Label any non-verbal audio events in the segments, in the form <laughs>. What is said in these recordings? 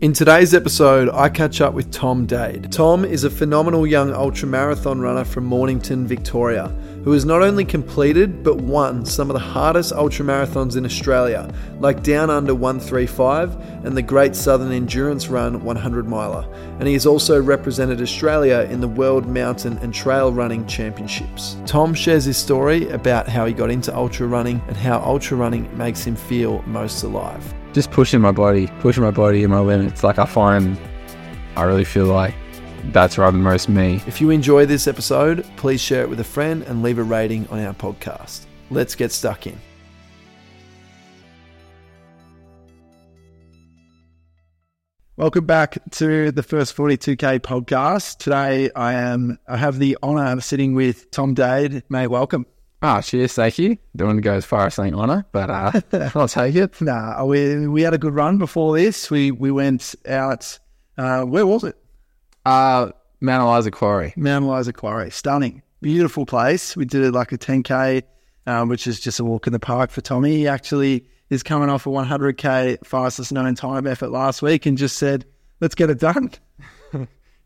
In today's episode, I catch up with Tom Dade. Tom is a phenomenal young ultramarathon runner from Mornington, Victoria, who has not only completed but won some of the hardest ultramarathons in Australia, like Down Under 135 and the Great Southern Endurance Run 100 miler. And he has also represented Australia in the World Mountain and Trail Running Championships. Tom shares his story about how he got into ultra running and how ultra running makes him feel most alive just pushing my body, pushing my body and my limits. Like I find, I really feel like that's rather most me. If you enjoy this episode, please share it with a friend and leave a rating on our podcast. Let's get stuck in. Welcome back to the first 42k podcast. Today I am I have the honor of sitting with Tom Dade. May welcome. Ah, cheers, thank you. Don't want to go as far as saying honour, but uh, <laughs> I'll take it. Nah, we we had a good run before this. We we went out. Uh, where was it? Uh, Mount Eliza Quarry. Mount Eliza Quarry, stunning, beautiful place. We did it like a 10k, um, which is just a walk in the park for Tommy. He actually is coming off a 100k fastest known time effort last week, and just said, "Let's get it done." <laughs>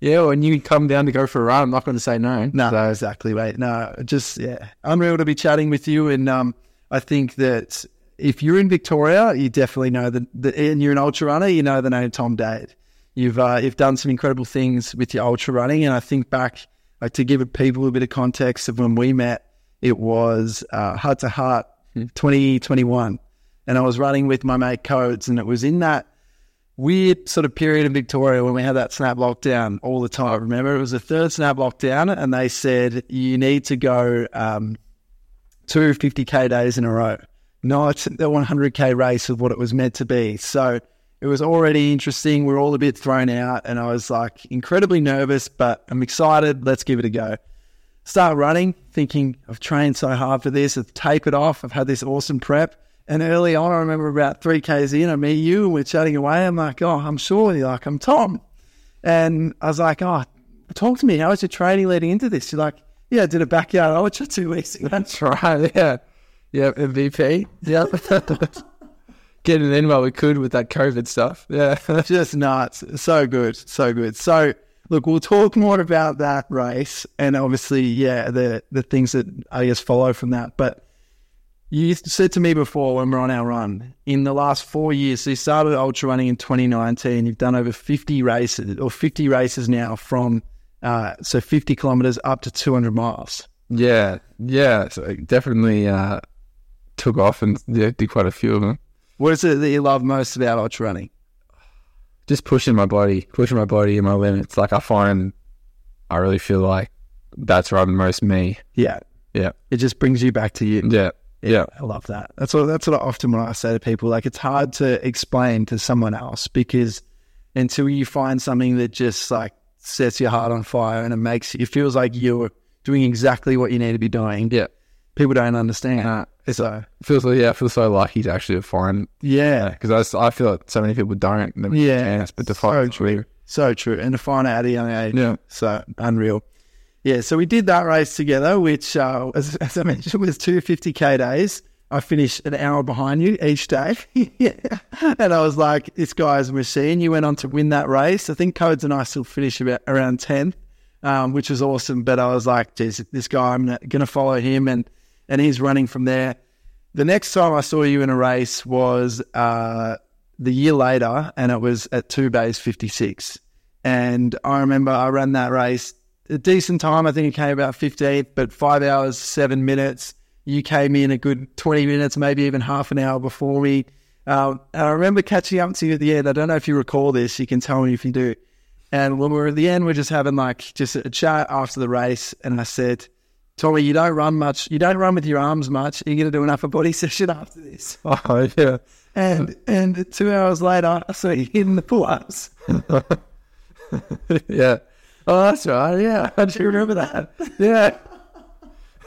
Yeah, when you come down to go for a run, I'm not going to say no. No, so. exactly, mate. No, just yeah, unreal to be chatting with you, and um, I think that if you're in Victoria, you definitely know that, and you're an ultra runner, you know the name Tom Dade. You've uh, you've done some incredible things with your ultra running, and I think back like to give people a bit of context of when we met. It was uh, heart to heart, 2021, and I was running with my mate Codes, and it was in that weird sort of period in Victoria when we had that snap lockdown all the time. Remember, it was the third snap lockdown, and they said you need to go um, two 50k days in a row, not the 100k race of what it was meant to be. So it was already interesting. We are all a bit thrown out, and I was like incredibly nervous, but I'm excited. Let's give it a go. Start running, thinking I've trained so hard for this. I've tapered off. I've had this awesome prep. And early on, I remember about three Ks in, I meet you and we're chatting away. I'm like, oh, I'm sure. You're like, I'm Tom. And I was like, oh, talk to me. How was your training leading into this? You're like, yeah, I did a backyard ultra two weeks ago. <laughs> That's right. Yeah. Yeah. MVP. Yeah. <laughs> Getting in while we could with that COVID stuff. Yeah. <laughs> Just nuts. So good. So good. So, look, we'll talk more about that race and obviously, yeah, the, the things that I guess follow from that. But you said to me before when we're on our run, in the last four years, so you started ultra running in 2019, you've done over 50 races or 50 races now from, uh, so 50 kilometers up to 200 miles. Yeah, yeah. So definitely uh, took off and yeah, did quite a few of them. What is it that you love most about ultra running? Just pushing my body, pushing my body and my limits. Like I find, I really feel like that's right most me. Yeah, yeah. It just brings you back to you. Yeah. Yeah, I love that. That's what that's what I often when I say to people. Like it's hard to explain to someone else because until you find something that just like sets your heart on fire and it makes it feels like you're doing exactly what you need to be doing. Yeah, people don't understand. Uh, so it feels like, yeah, I feel so lucky to actually find. Yeah, because I, I feel like so many people don't. Yeah, chance, but to find so true, so true, and to find out at a young age. Yeah, so unreal. Yeah, so we did that race together, which, uh, as, <laughs> as, I mentioned, was two 50k days. I finished an hour behind you each day. <laughs> yeah. And I was like, this guy's a machine. You went on to win that race. I think Codes and I still finished about around 10, um, which was awesome. But I was like, geez, this guy, I'm going to follow him. And, and he's running from there. The next time I saw you in a race was uh, the year later, and it was at two bays 56. And I remember I ran that race a decent time. I think it came about 15th, but five hours, seven minutes. You came in a good 20 minutes, maybe even half an hour before me. Um, and I remember catching up to you at the end. I don't know if you recall this. You can tell me if you do. And when we were at the end, we are just having like just a chat after the race. And I said, Tommy, you don't run much. You don't run with your arms much. You're going to do an upper body <laughs> session after this. <laughs> Oh, yeah. And and two hours later, I saw you hitting the pull ups. <laughs> yeah. Oh, that's right. Yeah, I <laughs> do remember that. Yeah.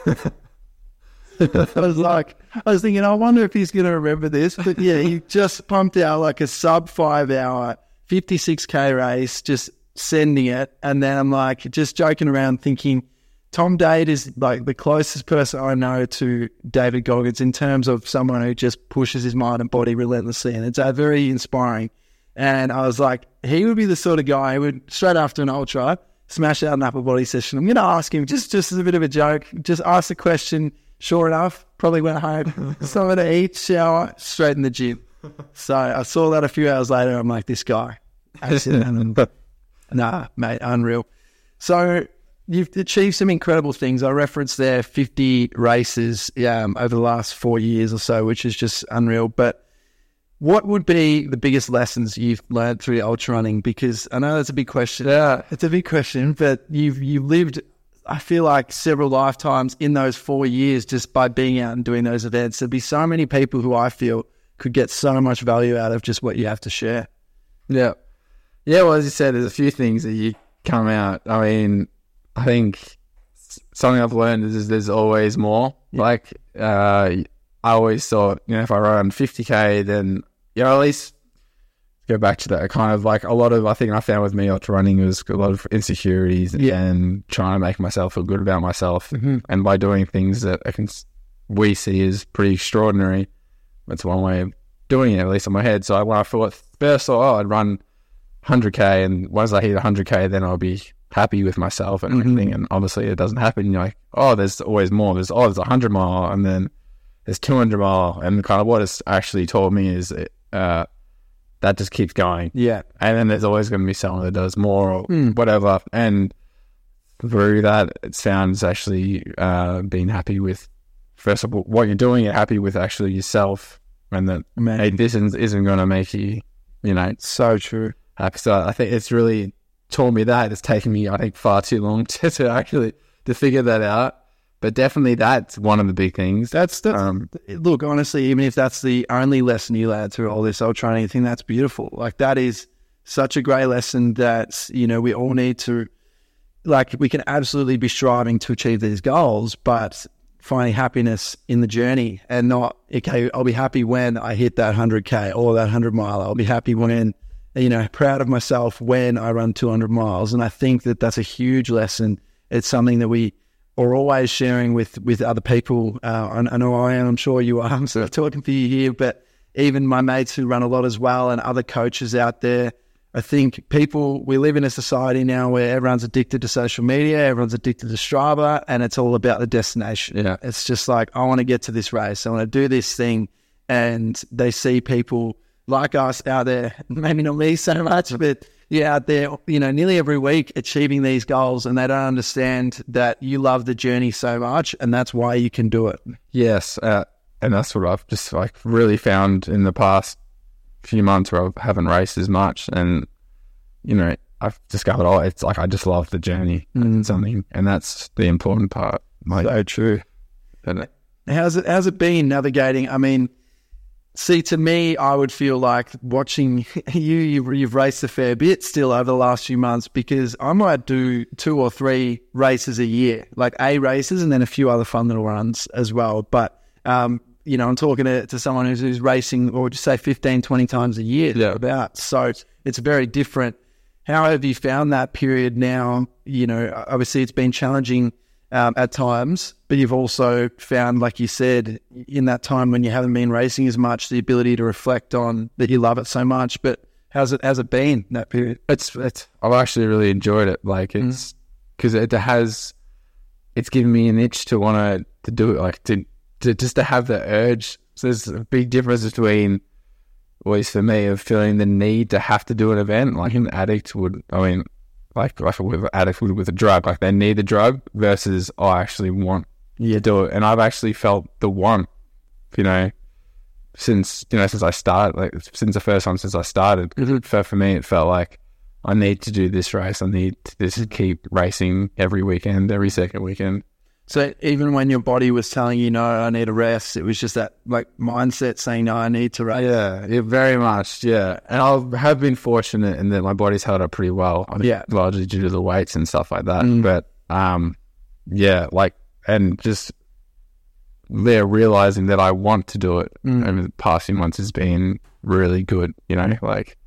<laughs> I was like, I was thinking, I wonder if he's going to remember this. But yeah, he just pumped out like a sub five hour, 56K race, just sending it. And then I'm like, just joking around thinking, Tom Dade is like the closest person I know to David Goggins in terms of someone who just pushes his mind and body relentlessly. And it's uh, very inspiring. And I was like, he would be the sort of guy who would straight after an ultra smash out an upper body session. I'm going to ask him just just as a bit of a joke, just ask the question. Sure enough, probably went home, <laughs> something to eat, shower, straight in the gym. So I saw that a few hours later. I'm like, this guy, <laughs> nah, mate, unreal. So you've achieved some incredible things. I referenced there 50 races um, over the last four years or so, which is just unreal. But what would be the biggest lessons you've learned through ultra running? Because I know that's a big question. Yeah. It's a big question, but you've you've lived, I feel like, several lifetimes in those four years just by being out and doing those events. There'd be so many people who I feel could get so much value out of just what you have to share. Yeah. Yeah, well, as you said, there's a few things that you come out. I mean, I think something I've learned is, there's always more. Yeah. Like, uh, I always thought, you know, if I run 50K, then, you know, at least go back to that kind of like a lot of, I think I found with me ultra running was a lot of insecurities Yeah. and trying to make myself feel good about myself. Mhm. And by doing things that I can, we see as pretty extraordinary, that's one way of doing it, at least in my head. So I, when I thought first, thought, oh, I'd run 100k, and once I hit 100k, then I'll be happy with myself and Mhm. everything. And obviously, it doesn't happen. You're like, oh, there's always more. There's oh, there's 100 mile, and then there's 200 mile, and kind of what it's actually taught me is uh, that just keeps going, Yeah. and then there's always going to be someone that does more or Mm. whatever, and through that, it sounds actually uh, being happy with first of all what you're doing, and happy with actually yourself, and that Man. hey, this isn't, isn't going to make you, you know, So true. happy. So I think it's really taught me that. It's taken me, I think, far too long <laughs> to, to actually to figure that out. But definitely, that's one of the big things. That's that's Um, look honestly. Even if that's the only lesson you learned through all this ultra training, I think that's beautiful. Like that is such a great lesson that you know we all need to. Like we can absolutely be striving to achieve these goals, but finding happiness in the journey and not okay. I'll be happy when I hit that hundred k or that hundred mile. I'll be happy when you know proud of myself when I run two hundred miles. And I think that that's a huge lesson. It's something that we or always sharing with with other people. Uh, I, I know I am. I'm sure you are. <laughs> I'm sort of talking for you here, but even my mates who run a lot as well, and other coaches out there. I think people we live in a society now where everyone's addicted to social media, everyone's addicted to Strava, and it's all about the destination. Yeah. It's just like I want to get to this race, I want to do this thing, and they see people like us out there, <laughs> maybe not me so much, but yeah, out there, you know, nearly every week achieving these goals, and they don't understand that you love the journey so much, and that's why you can do it. yes, uh, and that's what I've just like really found in the past few months where I haven't raced as much, and you know, I've discovered oh, it's like I just love the journey, Mm. something, and that's the important part. Like, So true. and How's it? How's it been navigating? I mean, see, to me, I would feel like watching <laughs> you. You've, raced a fair bit still over the last few months because I might do two or three races a year, like A races, and then a few other fun little runs as well. But um, you know, I'm talking to, to someone who's, who's racing, or just say 15, 20 times a year. Yeah. About so it's very different. How have you found that period now? You know, obviously it's been challenging um, at times, but you've also found, like you said, in that time when you haven't been racing as much, the ability to reflect on that you love it so much. But how's it how's it been that period? it's it's I've actually really enjoyed it. Like it's because it has it's given me an itch to want to to do it. Like to to just to have the urge. So there's a big difference between, at least for me, of feeling the need to have to do an event. Like an addict would. I mean, like like with would with a drug. Like they need the drug versus oh, I actually want to do it. And I've actually felt the want. You know. Since you know, since I started, like since the first time since I started, mm-hmm. for for me, it felt like I need to do this race. I need to just mm-hmm. keep racing every weekend, every second weekend. So even when your body was telling you no, I need a rest, it was just that like mindset saying no, I need to race. Yeah, yeah, very much. Yeah, and I have been fortunate in that my body's held up pretty well. Yeah. largely due to the weights and stuff like that. Mm. But um, yeah, like and just there realizing that I want to do it Mm. over the past few months has been really good. You know, like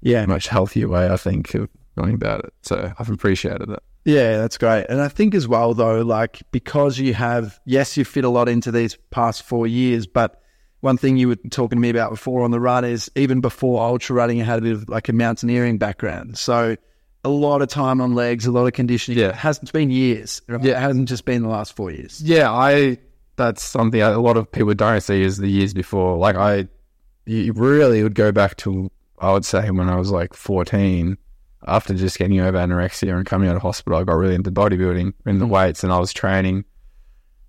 Yeah, much healthier way I think of going about it. So I've appreciated that. Yeah, that's great. And I think as well, though, like because you have, yes, you fit a lot into these past four years, but one thing you were talking to me about before on the run is even before ultra running, I had a bit of like a mountaineering background. So a lot of time on legs, a lot of conditioning. Yeah. It hasn't been years. Right? Yeah. It hasn't just been the last four years. Yeah, I. That's something a lot of people don't see is the years before. Like I, you really would go back to I would say when I was like fourteen, after just getting over anorexia and coming out of hospital, I got really into bodybuilding and the weights, and I was training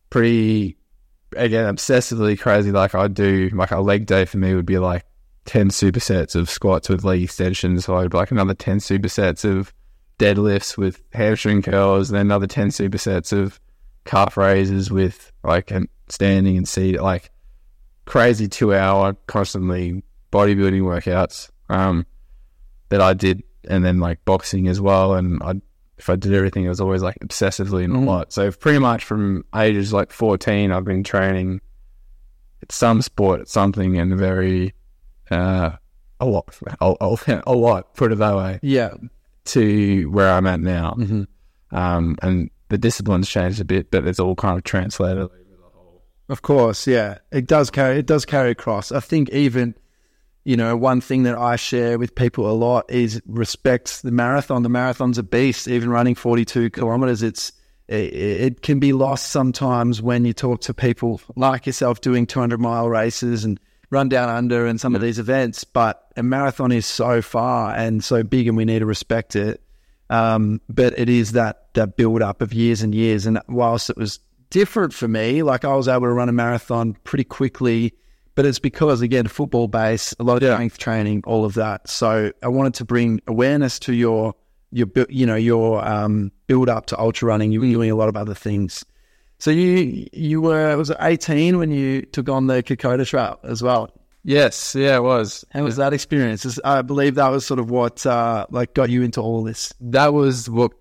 pretty again obsessively crazy. Like I'd do like a leg day for me would be like ten supersets of squats with leg extensions, so I'd like another ten supersets of deadlifts with hamstring curls, and then another ten supersets of calf raises with like and standing and seated, like crazy two hour constantly bodybuilding workouts um that I did and then like boxing as well and I if I did everything it was always like obsessively and a lot so pretty much from ages like 14 I've been training at some sport at something and very uh a lot a, a, <laughs> a lot put it that way Yeah. to where I'm at now Mm-hmm. um, and the discipline's changed a bit, but it's all kind of translated. Of course, yeah, it does carry it does carry across. I think even you know one thing that I share with people a lot is respect the marathon. The marathon's a beast. Even running forty two kilometers, it's it, it can be lost sometimes when you talk to people like yourself doing two hundred mile races and run down under and some of these events. But a marathon is so far and so big, and we need to respect it. Um, but it is that that build up of years and years. And whilst it was different for me, like I was able to run a marathon pretty quickly, but it's because again football base, a lot of strength training, all of that. So I wanted to bring awareness to your your you know your um, build up to ultra running. You were doing a lot of other things. So you you were was it eighteen when you took on the Kokoda Trail as well? Yes, yeah, it was. How was that experience? I believe that was sort of what uh, like got you into all this. That was what,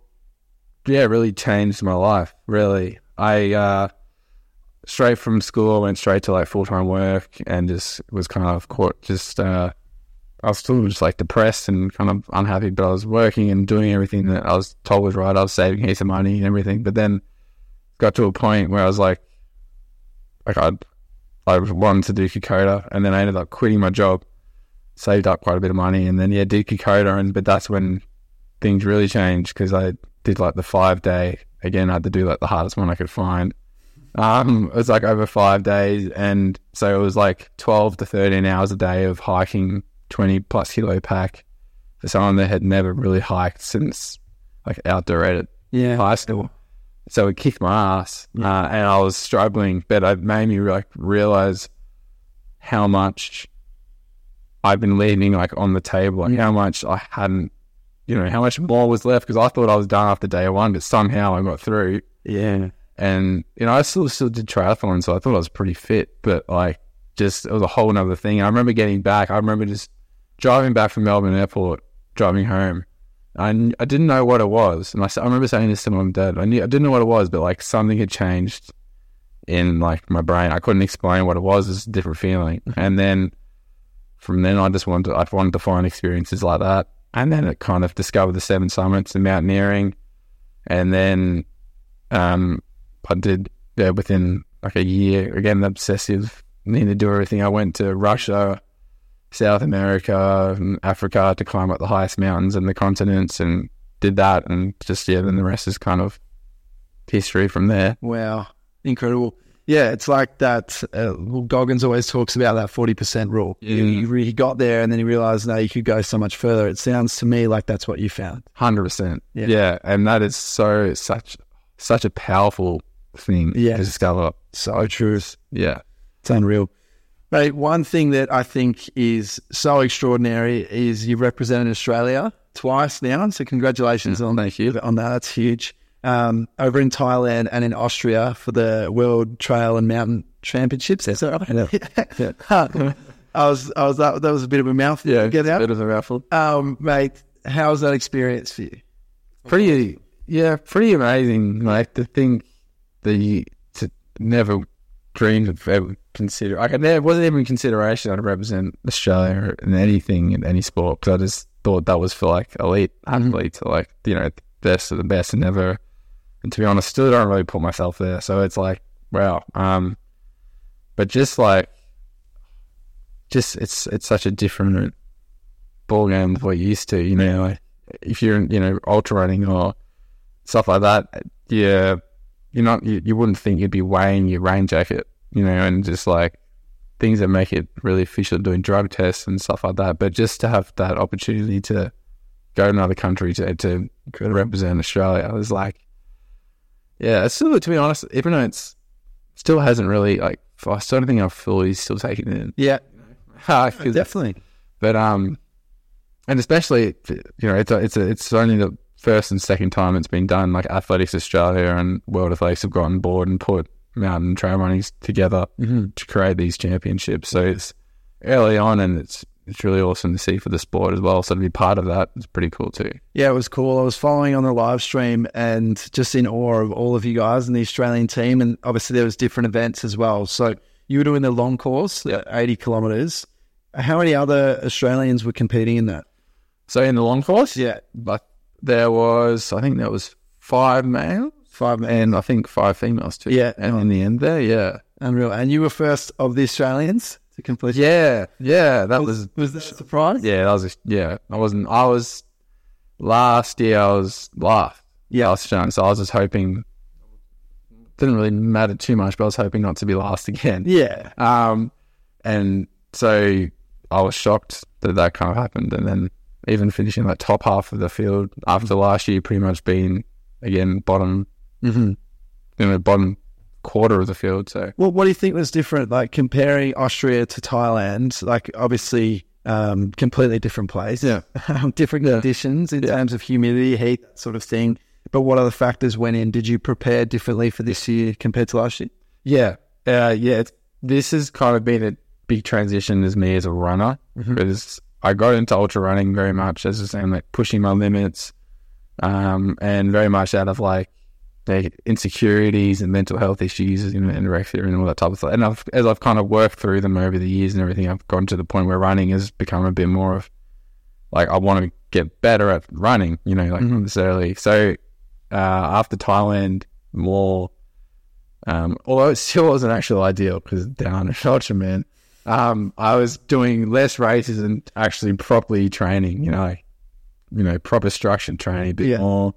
yeah, really changed my life. Really, I uh, straight from school I went straight to like full time work and just was kind of caught. Just uh, I was still just like depressed and kind of unhappy, but I was working and doing everything that I was told was right. I was saving heaps of money and everything, but then got to a point where I was like, like I'd I wanted to do Kokoda, and then I ended up quitting my job, saved up quite a bit of money, and then yeah, did Kokoda, and but that's when things really changed because I did like the five day again. I had to do like the hardest one I could find. Um, it was like over five days, and so it was like twelve to thirteen hours a day of hiking, twenty plus kilo pack for someone that had never really hiked since like outdoor at Yeah, high school. So it kicked my ass, uh, and I was struggling. But it made me like realize how much I've been leaving like on the table, like Yeah. how much I hadn't, you know, how much more was left. Because I thought I was done after day one, but somehow I got through. yeah, And you know, I still still did triathlon, so I thought I was pretty fit. But like, just it was a whole other thing. And I remember getting back. I remember just driving back from Melbourne Airport, driving home. I, I didn't know what it was, and I, I remember saying this to my dad. I knew I didn't know what it was, but like something had changed in like my brain. I couldn't explain what it was. It's a different feeling. And then from then, I just wanted to, I wanted to find experiences like that. And then it kind of discovered the seven summits and mountaineering, and then um, I did yeah, within like a year again obsessive need to do everything. I went to Russia, South America, and Africa to climb up the highest mountains and the continents, and did that, and just yeah, then the rest is kind of history from there. wow, incredible. Yeah, it's like that. Uh, Goggins always talks about that forty percent rule. Yeah. You, you got there, and then he realized, no, you could go so much further. It sounds to me like that's what you found. Hundred percent, Yeah. yeah, and that is so such such a powerful thing Yes. to discover. So true. Yeah, It's unreal. Mate, one thing that I think is so extraordinary is you've represented Australia twice now. So congratulations on thank you. on that. That's huge. Um, over in Thailand and in Austria for the World Trail and Mountain Championships. Is that right? <laughs> I was, I was that, that was a bit of a mouth Yeah, get out. bit of a raffle. Um, mate, how was that experience for you? pretty yeah pretty amazing like to think you to never dreamed of ever consider I never wasn't even consideration I'd represent Australia in anything in any sport because I just thought that was for like elite athletes or like you know the best of the best and never and to be honest still don't really put myself there so it's like wow um but just like just it's it's such a different ball game than what you used to. You know, like if you're you know ultra running or stuff like that, yeah, you're not you, you wouldn't think you'd be weighing your rain jacket, you know, and just like things that make it really official, doing drug tests and stuff like that. But just to have that opportunity to go to another country to to represent Australia, was like, yeah, it's still to be honest, even though it's still hasn't really like I still don't think I've fully still taken it in. Yeah, <laughs> Ah, definitely. but um, and especially you know it's a, it's a, it's only the first and second time it's been done. Like Athletics Australia and World Athletics have gotten board and put mountain trail running together mm-hmm. to create these championships. So it's early on, and it's it's really awesome to see for the sport as well. So to be part of that is pretty cool too. Yeah, it was cool. I was following on the live stream and just in awe of all of you guys and the Australian team. And obviously there was different events as well. So you were doing the long course, the 80 kilometers. How many other Australians were competing in that? So in the long course, Yeah, but there was I think there was five males five men. and I think five females too. Yeah. and in the end there, yeah. Unreal. And you were first of the Australians to complete. Yeah, yeah, that was Was that a surprise? yeah, that was a, yeah. I wasn't. I was last year. I was last. Yeah. last chance. So I was just hoping. Didn't really matter too much, but I was hoping not to be last again. Yeah. Um, and so I was shocked that that kind of happened, and then even finishing that top half of the field after last year, pretty much being again bottom, Mm-hmm. you know, bottom quarter of the field. So Well, what do you think was different, like comparing Austria to Thailand? Like, obviously, um, completely different place. Yeah. <laughs> different conditions in terms of humidity, heat, that sort of thing. But what other factors went in? Did you prepare differently for this year compared to last year? Yeah, uh, yeah. It's, this has kind of been a big transition as me as a runner because I got into ultra running very much as I was saying, like pushing my limits, um, and very much out of like the insecurities and mental health issues, you know, anorexia and all that type of stuff. And I've, as I've kind of worked through them over the years and everything, I've gotten to the point where running has become a bit more of like I want to get better at running, you know, like not necessarily. So uh, after Thailand, more um, although it still wasn't actually ideal because down in Ultraman, um, I was doing less races and actually properly training, you know, you know, proper structured training a bit Yeah. more.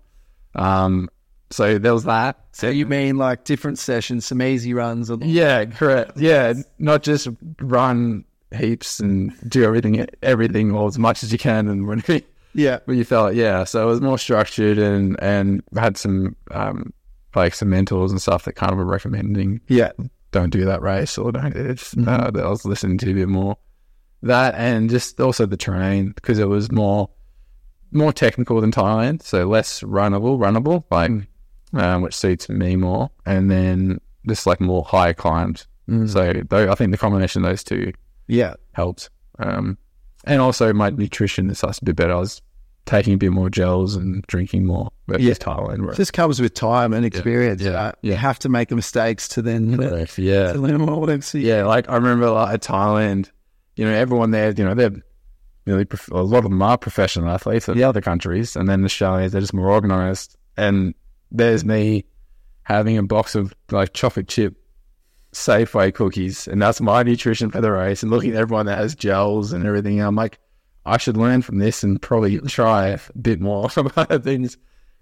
Um, so there was that. So you mean like different sessions, some easy runs? Or Yeah, correct. Yeah, not just run heaps and do everything, everything or as much as you can, and when you, <laughs> yeah. when you felt yeah. So it was more structured and and had some um like some mentors and stuff that kind of were recommending Yeah. Don't do that race or don't. It's uh, that I was listening to a bit more that and just also the terrain because it was more more technical than Thailand, so less runnable, runnable, like um, which suits me more, and then just like more high climbs. So though I think the combination of those two Yeah. helped, um, and also my nutrition is a bit better. I was taking a bit more gels and drinking more versus Yeah. Thailand. Where, This comes with time and experience. Yeah. right? Yeah. You have to make the mistakes to then <laughs> yeah, to learn more. So, Yeah, like I remember like Thailand, you know, everyone there, you know, they're really prof- a lot of them are professional athletes of the other countries, and then Australia, they're just more organized. And there's me having a box of like chocolate chip Safeway cookies, and that's my nutrition for the race. And looking at everyone that has gels and everything, I'm like, I should learn from this and probably try a bit more <laughs> about things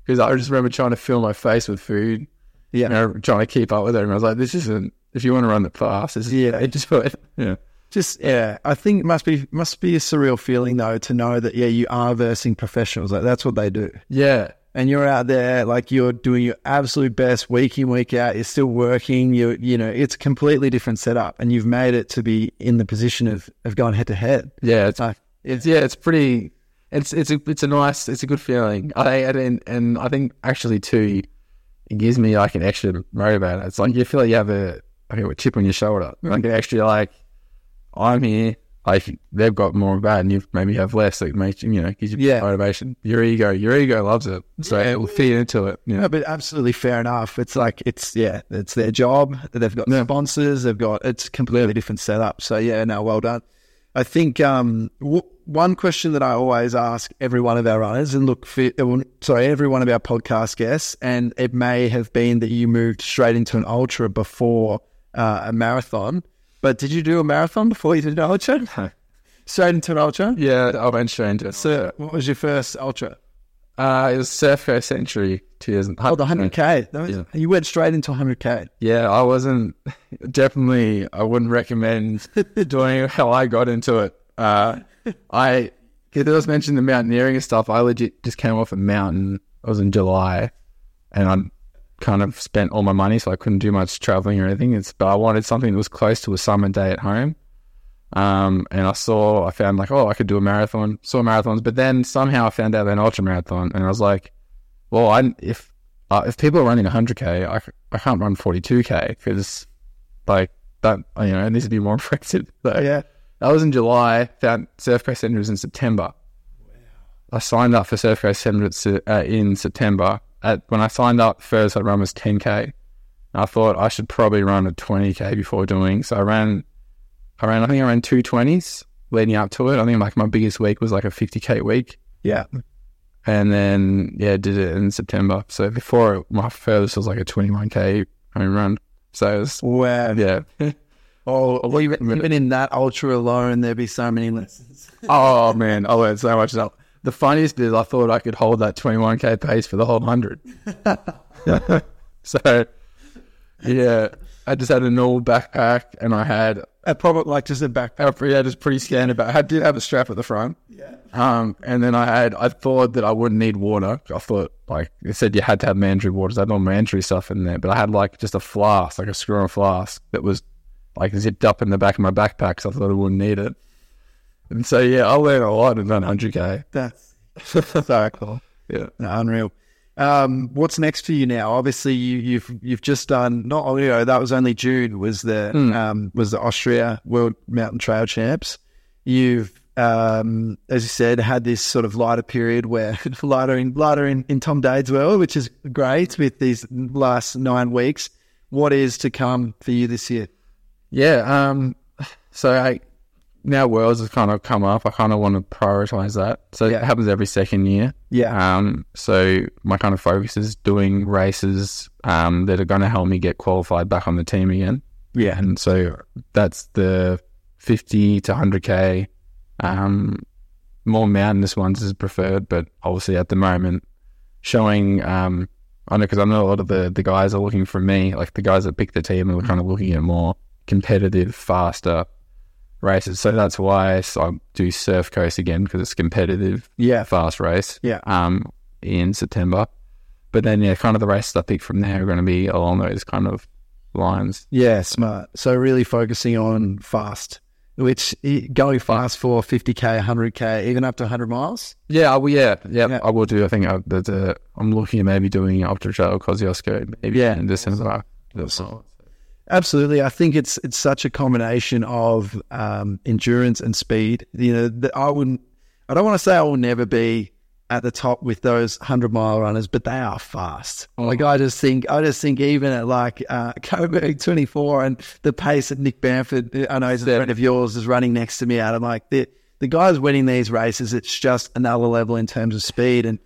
because I just remember trying to fill my face with food Yeah. you know, trying to keep up with it. And I was like, this isn't, if you want to run the fast, this is, Yeah. yeah, <laughs> just. Yeah. Just yeah, I think it must be must be a surreal feeling though to know that yeah you are versing professionals like that's what they do Yeah. and you're out there like you're doing your absolute best week in week out you're still working you you know it's a completely different setup and you've made it to be in the position of of going head to head Yeah. It's, like it's, yeah, it's pretty, it's, it's a, it's a nice, it's a good feeling. I, and, and I think actually too, it gives me like an extra motivator. It's like you feel like you have a, like a chip on your shoulder, hmm. like an extra, like, I'm here. Like they've got more of that, and you maybe have less. Like makes you, you know, gives you Yeah. motivation. Your ego, your ego loves it, so Yeah. it will feed into it. Yeah, No, but absolutely fair enough. It's like it's yeah, it's their job. They've got sponsors. They've got it's completely different setup. So yeah, no, well done. I think um, w- one question that I always ask every one of our runners, and look, for, uh, sorry, every one of our podcast guests, and it may have been that you moved straight into an ultra before uh, a marathon. But did you do a marathon before you did an ultra? Straight into an ultra? Yeah, I went straight into it. So, what was your first ultra? Uh, it was Surf Coast Century 2000. Oh, the 100K. That was, Yeah. You went straight into 100K. Yeah, I wasn't <laughs> definitely. I wouldn't recommend <laughs> doing how I got into it. Uh, I because I was mentioning the mountaineering and stuff. I legit just came off a mountain. I was in July, and I kind of spent all my money, so I couldn't do much traveling or anything. It's but I wanted something that was close to a summer day at home. Um, and I saw, I found like, oh, I could do a marathon. Saw marathons, but then somehow I found out an ultra marathon, and I was like, well, I if uh, if people are running 100k, I, I can't run 42k because like that you know it needs to be more <laughs> effective. So Yeah. that was in July. Found Surf Coast Century was in September. I signed up for Surf Coast Century uh, in September. At, when I signed up, first I run was 10k. I thought I should probably run a 20k before doing. So I ran, I ran. I think I ran two 20s leading up to it. I think like my biggest week was like a 50k week Yeah. and then yeah, did it in September. So before it, my furthest was like a 21k home run. So it was, Wow. yeah. <laughs> Oh, well, even, even in that ultra alone, there'd be so many lessons. <laughs> oh man, I learned so much. Stuff. The funniest bit is I thought I could hold that 21k pace for the whole hundred. <laughs> so yeah, I just had a normal backpack and I had A proper, like just a backpack. I yeah, just pretty standard. But I did have a strap at the front. Yeah. Um, and then I had, I thought that I wouldn't need water. I thought, like, it said you had to have mandatory waters. I had no mandatory stuff in there, but I had like just a flask, like a screw on flask that was like zipped up in the back of my backpack. So I thought I wouldn't need it. And so, yeah, I learned a lot in that 100K. That's <laughs> so cool. Yeah. No, unreal. Um, what's next for you now? Obviously, you, you've you've just done not only you know, that was only June was the um, was the Austria World Mountain Trail Champs. You've um, as you said had this sort of lighter period where <laughs> lighter in lighter in, in Tom Dade's world, which is great with these last nine weeks. What is to come for you this year? Yeah. Um, so I, now Worlds has kind of come up. I kind of want to prioritize that. So Yeah. it happens every second year. Yeah, Um, so my kind of focus is doing races um, that are going to help me get qualified back on the team again. yeah, And so that's the 50 to 100k. Um, more mountainous ones is preferred, but obviously at the moment, showing um, I know because I know a lot of the the guys are looking for me, like the guys that pick the team, are kind of looking at more competitive, faster races. So that's why I do Surf Coast again because it's competitive yeah, fast race. Yeah. Um, in September. But then, yeah, kind of the races I pick from there are going to be along those kind of lines. yeah. Smart. So really focusing on fast, which i- going fast for fifty k, hundred k, even up to hundred miles. Yeah, I will, yeah, yeah, Yeah. I will do. I think I, there's a, I'm looking at maybe doing Ultra Trail Kosciuszko maybe Yeah. in December. That's- Absolutely, I think it's it's such a combination of um, endurance and speed. You know, that I wouldn't. I don't want to say I will never be at the top with those hundred mile runners, but they are fast. Like I just think, I just think even at like uh, <laughs> Coburg twenty four and the pace that Nick Bamford, I know he's a friend of yours, is running next to me at. I'm like the the guys winning these races. It's just another level in terms of speed and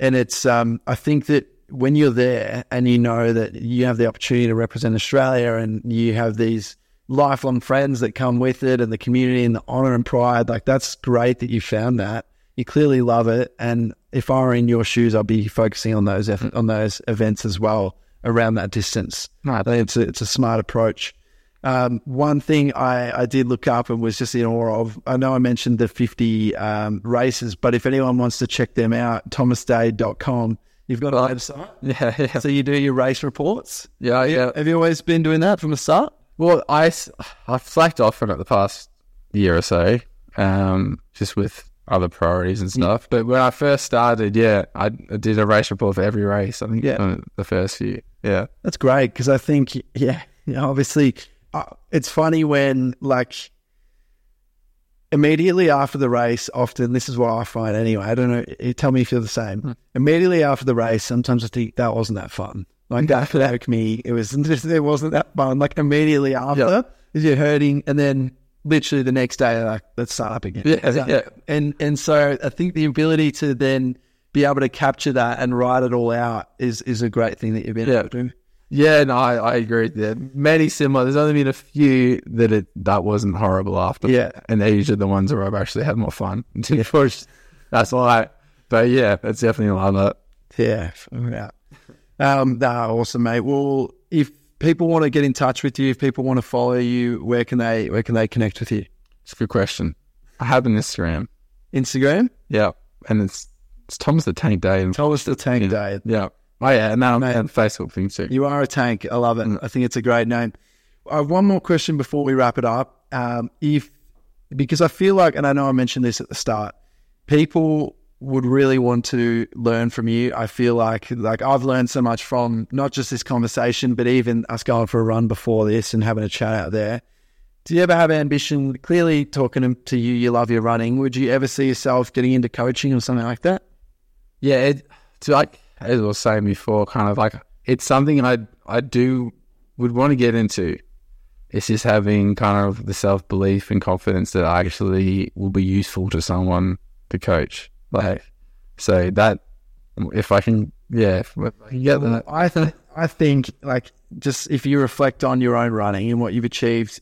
and it's um, I think that when you're there and you know that you have the opportunity to represent Australia and you have these lifelong friends that come with it and the community and the honor and pride, like that's great that you found that. You clearly love it, and if I were in your shoes, I'd be focusing on those eff- on those events as well around that distance. Think it's a, it's a smart approach. Um, one thing I, I did look up and was just in awe of, I know I mentioned the 50 um, races, but if anyone wants to check them out, thomasdade.com, you've got a website. <laughs> yeah, yeah, So you do your race reports. yeah, yeah. Have you always been doing that from the start? Well, I have slacked off from it the past year or so, um, just with other priorities and stuff. But when I first started, yeah, I, I did a race report for every race. I think Yeah. uh, the first few, yeah, That's great because I think, yeah, you know, obviously, uh, it's funny when like immediately after the race, often this is what I find anyway. I don't know. Tell me if you're the same. Hmm. Immediately after the race, sometimes I think that wasn't that fun. Like hmm. that took me. It was just, <laughs> it wasn't that fun. Like immediately after, is you're hurting, and then literally the next day, like let's start up again. Yeah, So- yeah. And and so I think the ability to then be able to capture that and write it all out is is a great thing that you've been Yeah. able to do. Yeah, no, I, I agree. There many similar. There's only been a few that it that wasn't horrible after. Yeah. and they're usually the ones where I've actually had more fun. <laughs> That's why. But yeah, it's definitely a lot. Yeah, yeah. Um, nah, awesome, mate. Well, if people want to get in touch with you, if people want to follow you, where can they where can they connect with you? It's a good question. I have an Instagram. Instagram, Yeah, and it's it's Thomas the Tank Dade. And, Thomas the Tank Dade. yeah. Oh yeah, and now I'm Mate. Facebook thing too. You are a tank. I love it. I think it's a great name. I have one more question before we wrap it up. Um, if because I feel like, and I know I mentioned this at the start, people would really want to learn from you. I feel like like I've learned so much from not just this conversation, but even us going for a run before this and having a chat out there. Do you ever have ambition? Clearly, talking to you, you love your running. Would you ever see yourself getting into coaching or something like that? Yeah, it, it's like as I was saying before, kind of like it's something I I do would want to get into. It's just having kind of the self belief and confidence that I actually will be useful to someone to coach. Like so that if I can, yeah, if I can get that. I th- I think like just if you reflect on your own running and what you've achieved,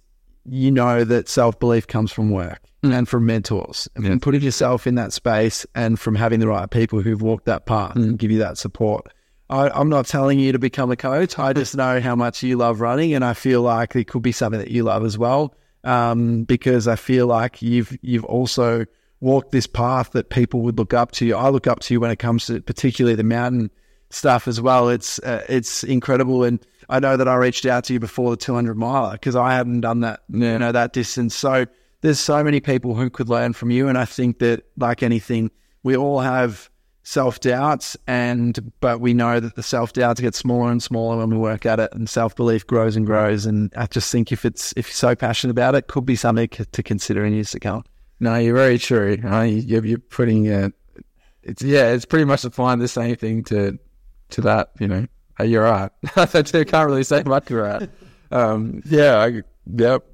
you know that self belief comes from work and from mentors and Yeah. from putting yourself in that space and from having the right people who've walked that path and give you that support. I, I'm not telling you to become a coach. I just know how much you love running, and I feel like it could be something that you love as well. Um, because I feel like you've you've also walked this path that people would look up to you. I look up to you when it comes to particularly the mountain stuff as well. It's uh, it's incredible, and I know that I reached out to you before the 200 miler because I hadn't done that, Yeah. you know, that distance. So there's so many people who could learn from you, and I think that like anything, we all have self doubts, and but we know that the self doubts get smaller and smaller when we work at it, and self belief grows and grows. And I just think if it's if you're so passionate about it, could be something to consider in years to come. No, you're very true. You're, you're putting it. it's yeah, it's pretty much applying the same thing to to that. You know, you're right. <laughs> I can't really say much for that. Um, yeah, I, yep.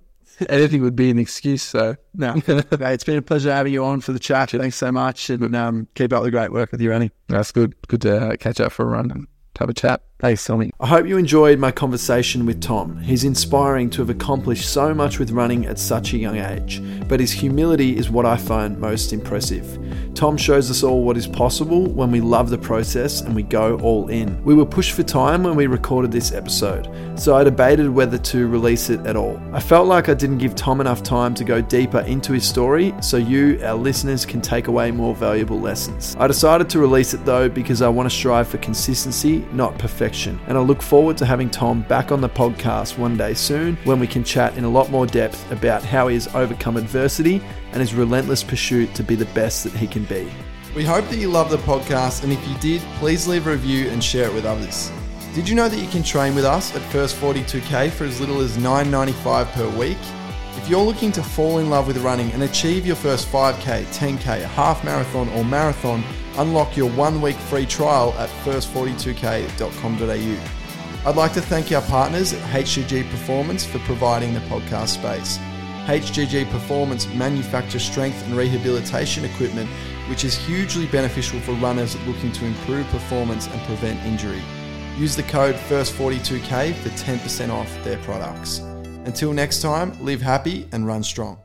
Anything would be an excuse. So No, <laughs> it's been a pleasure having you on for the chat. Thanks so much, and um, keep up the great work with you, running. that's good. Good to uh, catch up for a run and have a chat. Thanks, Tommy. I hope you enjoyed my conversation with Tom. He's inspiring to have accomplished so much with running at such a young age, but his humility is what I find most impressive. Tom shows us all what is possible when we love the process and we go all in. We were pushed for time when we recorded this episode, so I debated whether to release it at all. I felt like I didn't give Tom enough time to go deeper into his story so you, our listeners, can take away more valuable lessons. I decided to release it though because I want to strive for consistency, not perfection. And I look forward to having Tom back on the podcast one day soon when we can chat in a lot more depth about how he has overcome adversity and his relentless pursuit to be the best that he can be. We hope that you love the podcast, and if you did, please leave a review and share it with others. Did you know that you can train with us at First 42k for as little as $9.95 per week? If you're looking to fall in love with running and achieve your first 5k, 10k, half marathon, or marathon, unlock your one week free trial at first42k.com.au. I'd like to thank our partners at HGG Performance for providing the podcast space. HGG Performance manufacture strength and rehabilitation equipment, which is hugely beneficial for runners looking to improve performance and prevent injury. Use the code FIRST42K for 10% off their products. Until next time, live happy and run strong.